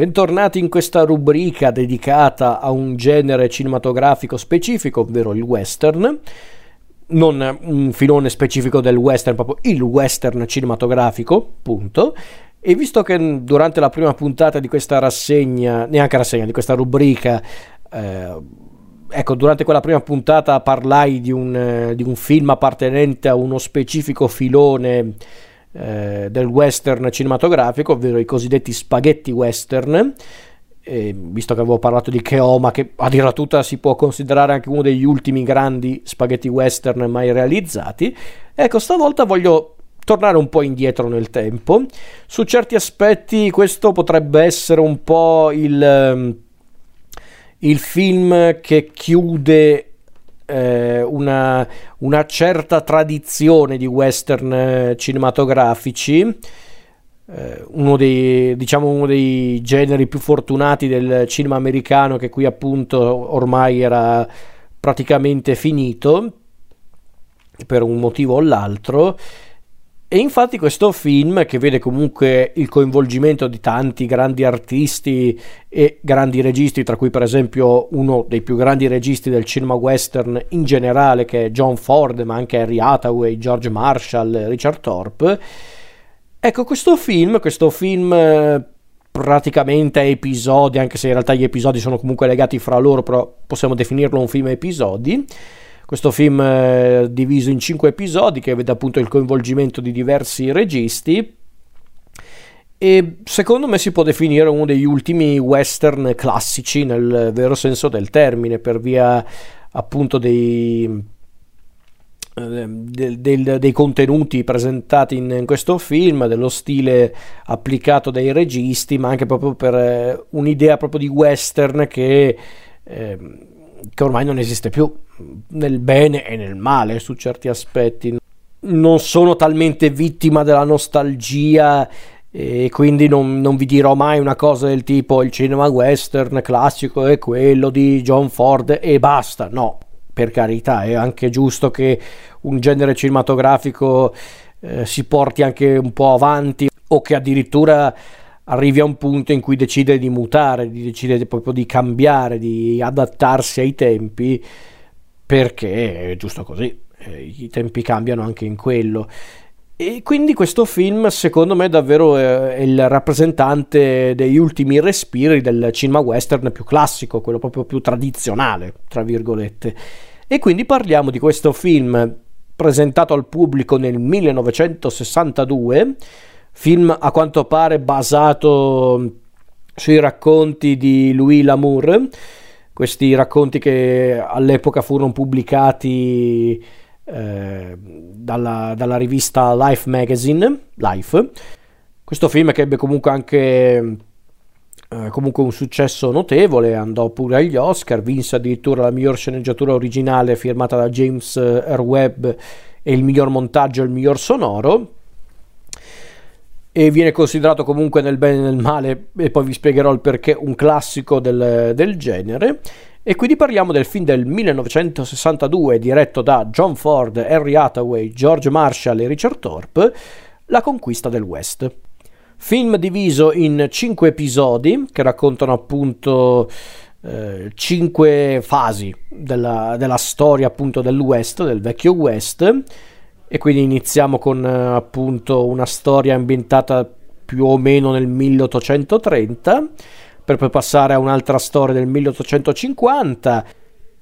Bentornati in questa rubrica dedicata a un genere cinematografico specifico, ovvero il western. Non un filone specifico del western, proprio il western cinematografico, punto. E visto che durante la prima puntata di questa rassegna, neanche rassegna, di questa rubrica, eh, ecco, durante quella prima puntata parlai di un, eh, di un film appartenente a uno specifico filone eh, del western cinematografico, ovvero i cosiddetti spaghetti western. E visto che avevo parlato di Keoma, che a dire tutta si può considerare anche uno degli ultimi grandi spaghetti western mai realizzati, ecco, stavolta voglio tornare un po' indietro nel tempo. Su certi aspetti questo potrebbe essere un po' il, ehm, il film che chiude eh, una, una, certa tradizione di western eh, cinematografici. Eh, uno, dei, diciamo uno dei generi più fortunati del cinema americano che qui appunto ormai era praticamente finito per un motivo o l'altro e infatti questo film, che vede comunque il coinvolgimento di tanti grandi artisti e grandi registi, tra cui per esempio uno dei più grandi registi del cinema western in generale, che è John Ford, ma anche Harry Hathaway, George Marshall, Richard Thorpe. Ecco, questo film, questo film eh, praticamente episodi, anche se in realtà gli episodi sono comunque legati fra loro, però possiamo definirlo un film a episodi questo film è diviso in cinque episodi che vede appunto il coinvolgimento di diversi registi. E secondo me si può definire uno degli ultimi western classici nel vero senso del termine per via appunto dei, eh, del, del, dei contenuti presentati in, in, questo film, dello stile applicato dai registi, ma anche proprio per eh, un'idea proprio di western che eh, che ormai non esiste più, nel bene e nel male su certi aspetti. Non sono talmente vittima della nostalgia e quindi non, non, vi dirò mai una cosa del tipo il cinema western classico è quello di John Ford e basta. No, per carità, è anche giusto che un genere cinematografico eh, si porti anche un po' avanti o che addirittura arrivi a un punto in cui decide di mutare, di decide proprio di cambiare, di adattarsi ai tempi, perché è giusto così, eh, i tempi cambiano anche in quello. E quindi questo film, secondo me, davvero è il rappresentante degli ultimi respiri del cinema western più classico, quello proprio più tradizionale, tra virgolette. E quindi parliamo di questo film presentato al pubblico nel 1962 film a quanto pare basato sui racconti di Louis Lamour, questi racconti che all'epoca furono pubblicati eh, dalla, dalla, rivista Life Magazine, Life. Questo film che ebbe comunque anche eh, comunque un successo notevole, andò pure agli Oscar, vinse addirittura la miglior sceneggiatura originale firmata da James R. Webb e il miglior montaggio e il miglior sonoro e viene considerato comunque nel bene e nel male, e poi vi spiegherò il perché, un classico del, del genere. E quindi parliamo del film del 1962 diretto da John Ford, Harry Hathaway, George Marshall e Richard Thorpe, La conquista del West. Film diviso in cinque episodi che raccontano appunto eh, cinque fasi della, della storia appunto del West, del vecchio West e quindi iniziamo con eh, appunto una storia ambientata più o meno nel 1830 per poi passare a un'altra storia del 1850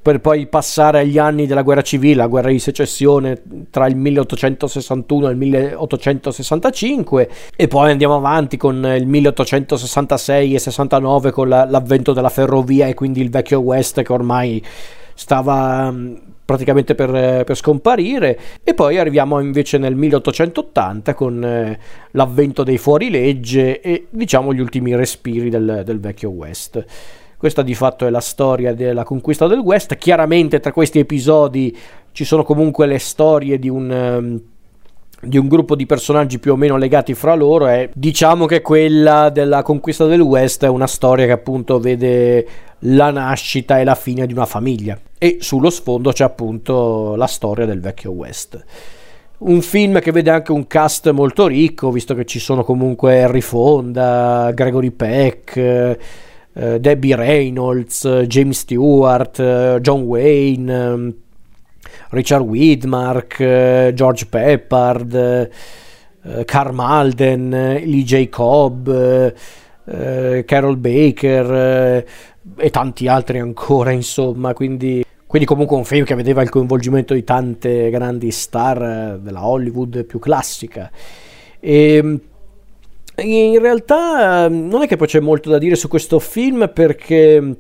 per poi passare agli anni della guerra civile, la guerra di secessione tra il 1861 e il 1865 e poi andiamo avanti con il 1866 e 69 con la, l'avvento della ferrovia e quindi il vecchio West che ormai stava praticamente per, per, scomparire e poi arriviamo invece nel 1880 con eh, l'avvento dei fuorilegge e diciamo gli ultimi respiri del, del vecchio West. Questa di fatto è la storia della conquista del West. Chiaramente tra questi episodi ci sono comunque le storie di un... Di un gruppo di personaggi più o meno legati fra loro e diciamo che quella della conquista del West è una storia che appunto vede la nascita e la fine di una famiglia e sullo sfondo c'è appunto la storia del vecchio West. un film che vede anche un cast molto ricco, visto che ci sono comunque Harry Fonda, Gregory Peck, eh, Debbie Reynolds, James Stewart, eh, John Wayne, Richard Widmark, eh, George Peppard, eh, Carl Malden, Lee Jacob, eh, Carol Baker e tanti altri ancora, insomma, quindi quindi comunque un film che vedeva il coinvolgimento di tante grandi star eh, della Hollywood più classica. E in realtà eh, non è che poi c'è molto da dire su questo film perché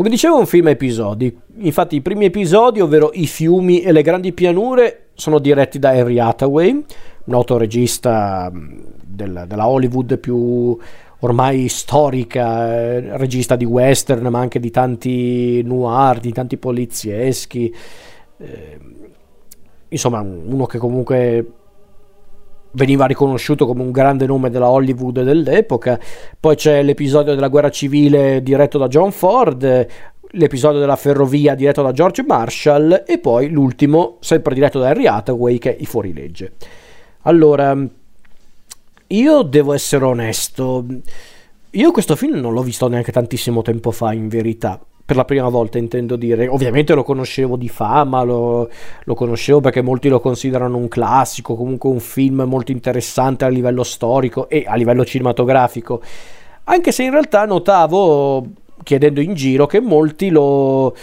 come dicevo un film a episodi. Infatti i primi episodi, ovvero i fiumi e le grandi pianure, sono diretti da Henry Hathaway, noto regista del, della Hollywood più ormai storica, eh, regista di western, ma anche di tanti noir, di tanti polizieschi. Eh, insomma, uno che comunque veniva riconosciuto come un grande nome della Hollywood dell'epoca. Poi c'è l'episodio della guerra civile diretto da John Ford, l'episodio della ferrovia diretto da George Marshall e poi l'ultimo, sempre diretto da Harry Hathaway, che è I fuorilegge. Allora, io devo essere onesto. Io questo film non l'ho visto neanche tantissimo tempo fa, in verità. Per la prima volta intendo dire. Ovviamente lo conoscevo di fama, lo, lo conoscevo perché molti lo considerano un classico, comunque un film molto interessante a livello storico e a livello cinematografico. Anche se in realtà notavo, chiedendo in giro, che molti lo,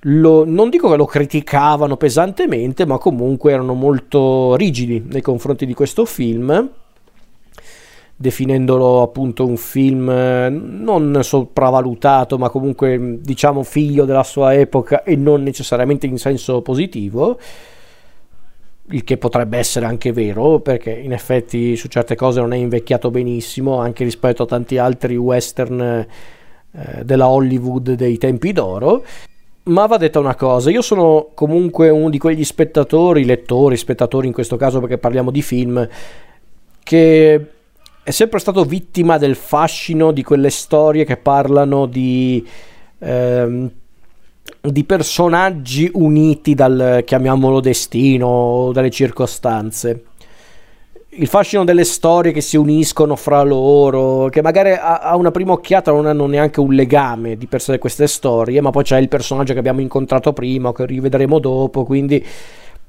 lo, non dico che lo criticavano pesantemente, ma comunque erano molto rigidi nei confronti di questo film definendolo appunto un film eh, non sopravvalutato, ma comunque diciamo figlio della sua epoca e non necessariamente in senso positivo. Il che potrebbe essere anche vero, perché in effetti su certe cose non è invecchiato benissimo, anche rispetto a tanti altri western eh, della Hollywood dei tempi d'oro. Ma va detta una cosa, io sono comunque uno di quegli spettatori, lettori, spettatori in questo caso perché parliamo di film, che è sempre stato vittima del fascino di quelle storie che parlano di, ehm, di personaggi uniti dal, chiamiamolo, destino o dalle circostanze. Il fascino delle storie che si uniscono fra loro, che magari a, a una prima occhiata non hanno neanche un legame di per sé queste storie, ma poi c'è il personaggio che abbiamo incontrato prima che rivedremo dopo, quindi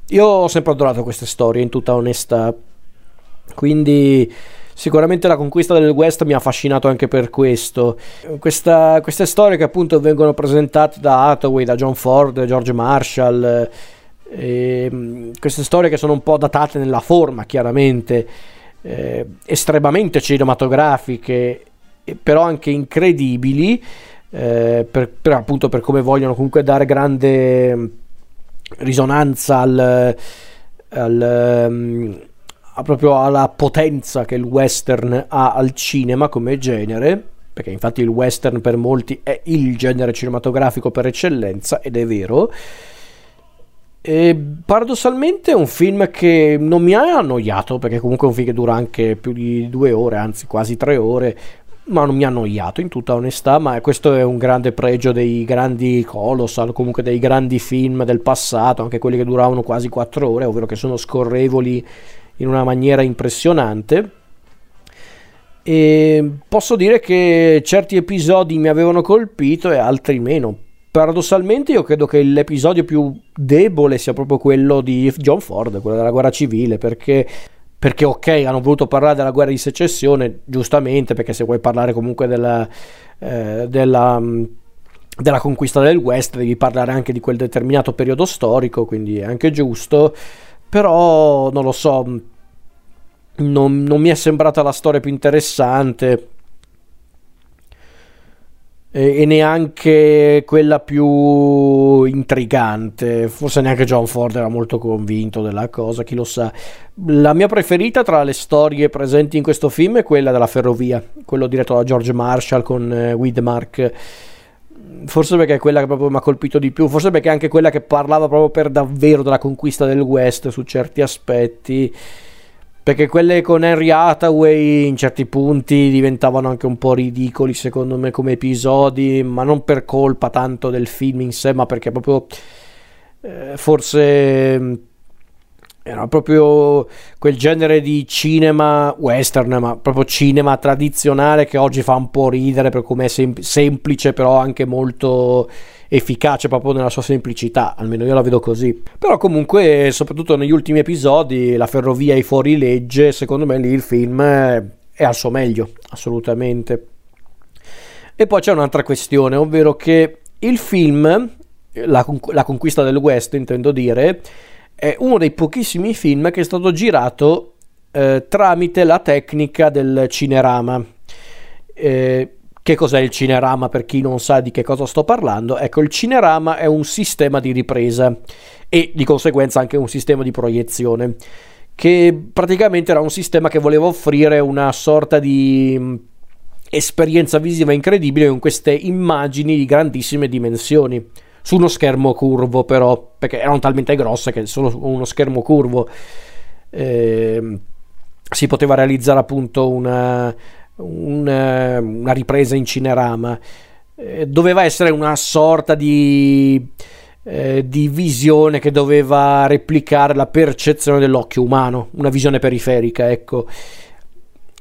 io ho sempre adorato queste storie in tutta onestà. Quindi Sicuramente la conquista del West mi ha affascinato anche per questo. Questa, queste storie che appunto vengono presentate da Hathaway, da John Ford, George Marshall, eh, queste storie che sono un po' datate nella forma, chiaramente, eh, estremamente cinematografiche, però anche incredibili, eh, per, per, appunto per come vogliono comunque dare grande risonanza al, al um, proprio alla potenza che il western ha al cinema come genere, perché infatti il western per molti è il genere cinematografico per eccellenza, ed è vero. E paradossalmente è un film che non mi ha annoiato, perché comunque è un film che dura anche più di due ore, anzi quasi tre ore, ma non mi ha annoiato in tutta onestà, ma questo è un grande pregio dei grandi colossal, comunque dei grandi film del passato, anche quelli che duravano quasi quattro ore, ovvero che sono scorrevoli in una maniera impressionante. E posso dire che certi episodi mi avevano colpito e altri meno. Paradossalmente io credo che l'episodio più debole sia proprio quello di John Ford, quello della guerra civile, perché perché ok, hanno voluto parlare della guerra di secessione, giustamente, perché se vuoi parlare comunque della, eh, della, della, conquista del West, devi parlare anche di quel determinato periodo storico, quindi è anche giusto però non lo so, non, non mi è sembrata la storia più interessante e, neanche quella più intrigante. Forse neanche John Ford era molto convinto della cosa, chi lo sa. La mia preferita tra le storie presenti in questo film è quella della ferrovia, quello diretto da George Marshall con eh, Widmark forse perché è quella che proprio mi ha colpito di più, forse perché è anche quella che parlava proprio per davvero della conquista del West su certi aspetti. Perché quelle con Henry Hathaway in certi punti diventavano anche un po' ridicoli secondo me come episodi, ma non per colpa tanto del film in sé, ma perché proprio eh, forse era proprio quel genere di cinema western, ma proprio cinema tradizionale che oggi fa un po' ridere per come è sem- semplice, però anche molto efficace proprio nella sua semplicità, almeno io la vedo così. Però comunque, soprattutto negli ultimi episodi, la ferrovia e i fuorilegge, secondo me lì il film è al suo meglio, assolutamente. E poi c'è un'altra questione, ovvero che il film, la, la conquista del West intendo dire, è uno dei pochissimi film che è stato girato eh, tramite la tecnica del cinerama. Eh, che cos'è il cinerama per chi non sa di che cosa sto parlando? Ecco, il cinerama è un sistema di ripresa e di conseguenza anche un sistema di proiezione che praticamente era un sistema che voleva offrire una sorta di mm, esperienza visiva incredibile con queste immagini di grandissime dimensioni su uno schermo curvo però, perché erano talmente grosse che solo su uno schermo curvo eh, si poteva realizzare appunto una, una, una ripresa in cinerama. Eh, doveva essere una sorta di, eh, di visione che doveva replicare la percezione dell'occhio umano, una visione periferica, ecco.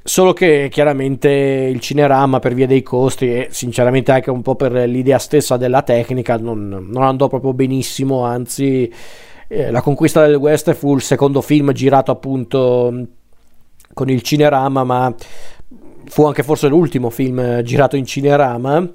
Solo che chiaramente il cinerama per via dei costi e sinceramente anche un po' per l'idea stessa della tecnica non, non andò proprio benissimo, anzi eh, La conquista del West fu il secondo film girato appunto con il cinerama, ma fu anche forse l'ultimo film girato in cinerama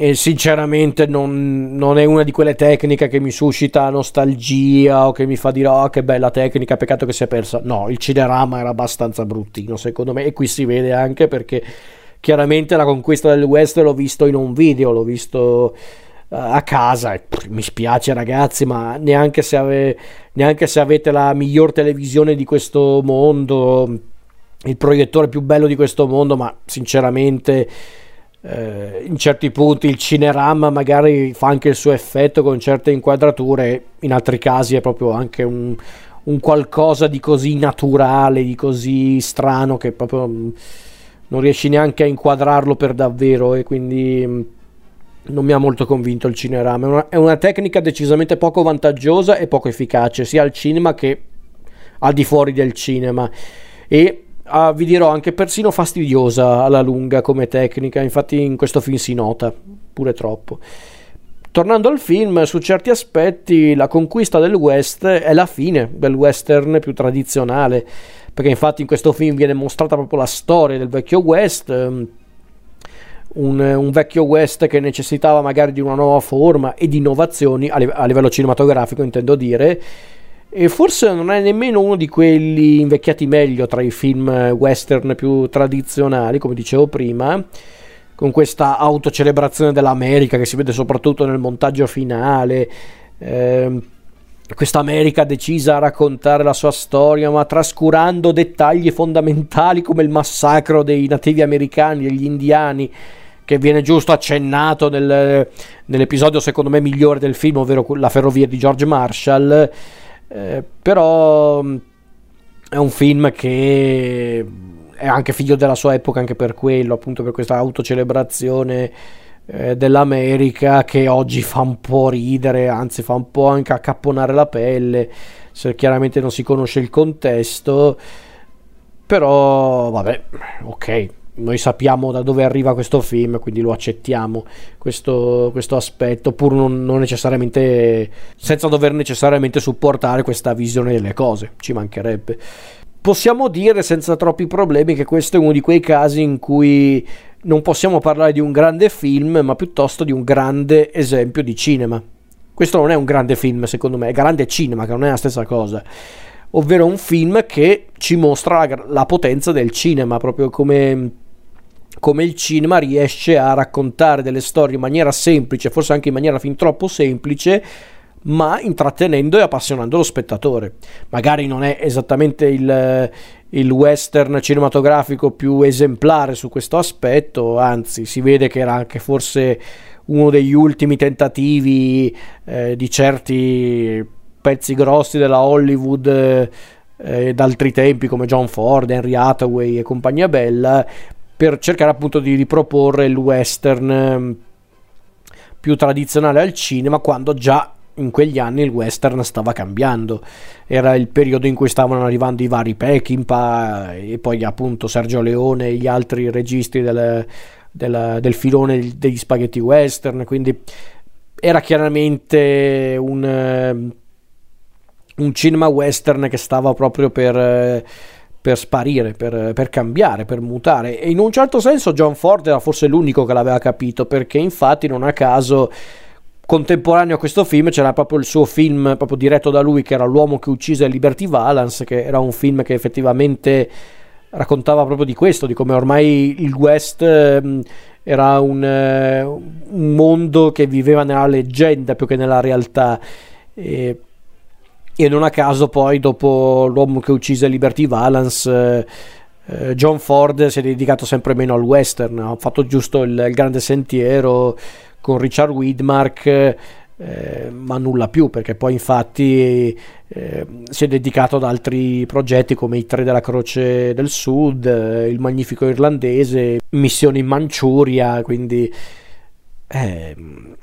e sinceramente non, non, è una di quelle tecniche che mi suscita nostalgia o che mi fa dire oh che bella tecnica, peccato che si è persa. No, il cinerama era abbastanza bruttino secondo me e qui si vede anche perché chiaramente la conquista del West l'ho visto in un video, l'ho visto uh, a casa e mi spiace ragazzi ma neanche se, ave, neanche se avete la miglior televisione di questo mondo, il proiettore più bello di questo mondo, ma sinceramente eh, in certi punti il cinerama magari fa anche il suo effetto con certe inquadrature, in altri casi è proprio anche un, un qualcosa di così naturale, di così strano che proprio mm, non riesci neanche a inquadrarlo per davvero e quindi mm, non mi ha molto convinto il cinerama. È una, è una tecnica decisamente poco vantaggiosa e poco efficace sia al cinema che al di fuori del cinema. E ah, vi dirò anche persino fastidiosa alla lunga come tecnica, infatti in questo film si nota pure troppo. Tornando al film, su certi aspetti la conquista del West è la fine del western più tradizionale, perché infatti in questo film viene mostrata proprio la storia del vecchio West, ehm, un, un, vecchio West che necessitava magari di una nuova forma e di innovazioni a, livello cinematografico, intendo dire, e forse non è nemmeno uno di quelli invecchiati meglio tra i film western più tradizionali, come dicevo prima, con questa autocelebrazione dell'America che si vede soprattutto nel montaggio finale. Eh, questa America decisa a raccontare la sua storia, ma trascurando dettagli fondamentali come il massacro dei nativi americani, degli indiani, che viene giusto accennato nel, nell'episodio secondo me migliore del film, ovvero la ferrovia di George Marshall. Eh, però mm, è un film che è anche figlio della sua epoca anche per quello, appunto per questa autocelebrazione eh, dell'America che oggi fa un po' ridere, anzi fa un po' anche accapponare la pelle, se chiaramente non si conosce il contesto, però vabbè, ok, noi sappiamo da dove arriva questo film, quindi lo accettiamo questo, questo aspetto, pur non, non, necessariamente senza dover necessariamente supportare questa visione delle cose, ci mancherebbe. Possiamo dire senza troppi problemi che questo è uno di quei casi in cui non possiamo parlare di un grande film, ma piuttosto di un grande esempio di cinema. Questo non è un grande film, secondo me, è grande cinema, che non è la stessa cosa ovvero un film che ci mostra la, la potenza del cinema, proprio come come il cinema riesce a raccontare delle storie in maniera semplice, forse anche in maniera fin troppo semplice, ma intrattenendo e appassionando lo spettatore. Magari non è esattamente il, il western cinematografico più esemplare su questo aspetto, anzi si vede che era anche forse uno degli ultimi tentativi eh, di certi pezzi grossi della Hollywood eh, d'altri tempi come John Ford, Henry Hathaway e compagnia bella per cercare appunto di riproporre il western ehm, più tradizionale al cinema quando già in quegli anni il western stava cambiando. Era il periodo in cui stavano arrivando i vari Peckinpah e poi appunto Sergio Leone e gli altri registi del, del, del filone degli spaghetti western, quindi era chiaramente un, eh, un cinema western che stava proprio per per sparire, per, per, cambiare, per mutare. E in un certo senso John Ford era forse l'unico che l'aveva capito, perché infatti non a caso contemporaneo a questo film c'era proprio il suo film proprio diretto da lui che era L'uomo che uccise Liberty Valance, che era un film che effettivamente raccontava proprio di questo, di come ormai il West eh, era un, eh, un, mondo che viveva nella leggenda più che nella realtà. E, e non a caso poi dopo l'uomo che uccise Liberty Valance eh, eh, John Ford si è dedicato sempre meno al western ha fatto giusto il, il grande sentiero con Richard Widmark eh, ma nulla più perché poi infatti eh, si è dedicato ad altri progetti come i Tre della Croce del Sud, eh, il Magnifico Irlandese, Missione in Manciuria, quindi ehm,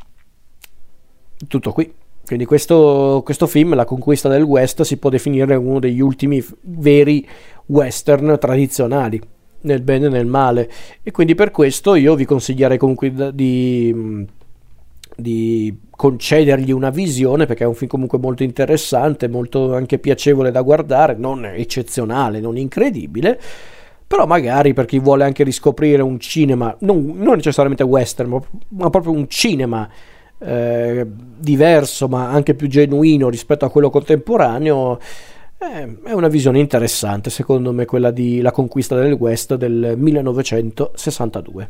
tutto qui. Quindi questo, questo, film, La conquista del West, si può definire uno degli ultimi veri western tradizionali, nel bene e nel male. E quindi per questo io vi consiglierei comunque di, di concedergli una visione, perché è un film comunque molto interessante, molto anche piacevole da guardare, non eccezionale, non incredibile. Però magari per chi vuole anche riscoprire un cinema, non, non necessariamente western, ma, ma proprio un cinema eh, diverso ma anche più genuino rispetto a quello contemporaneo eh, è una visione interessante secondo me quella di La conquista del West del 1962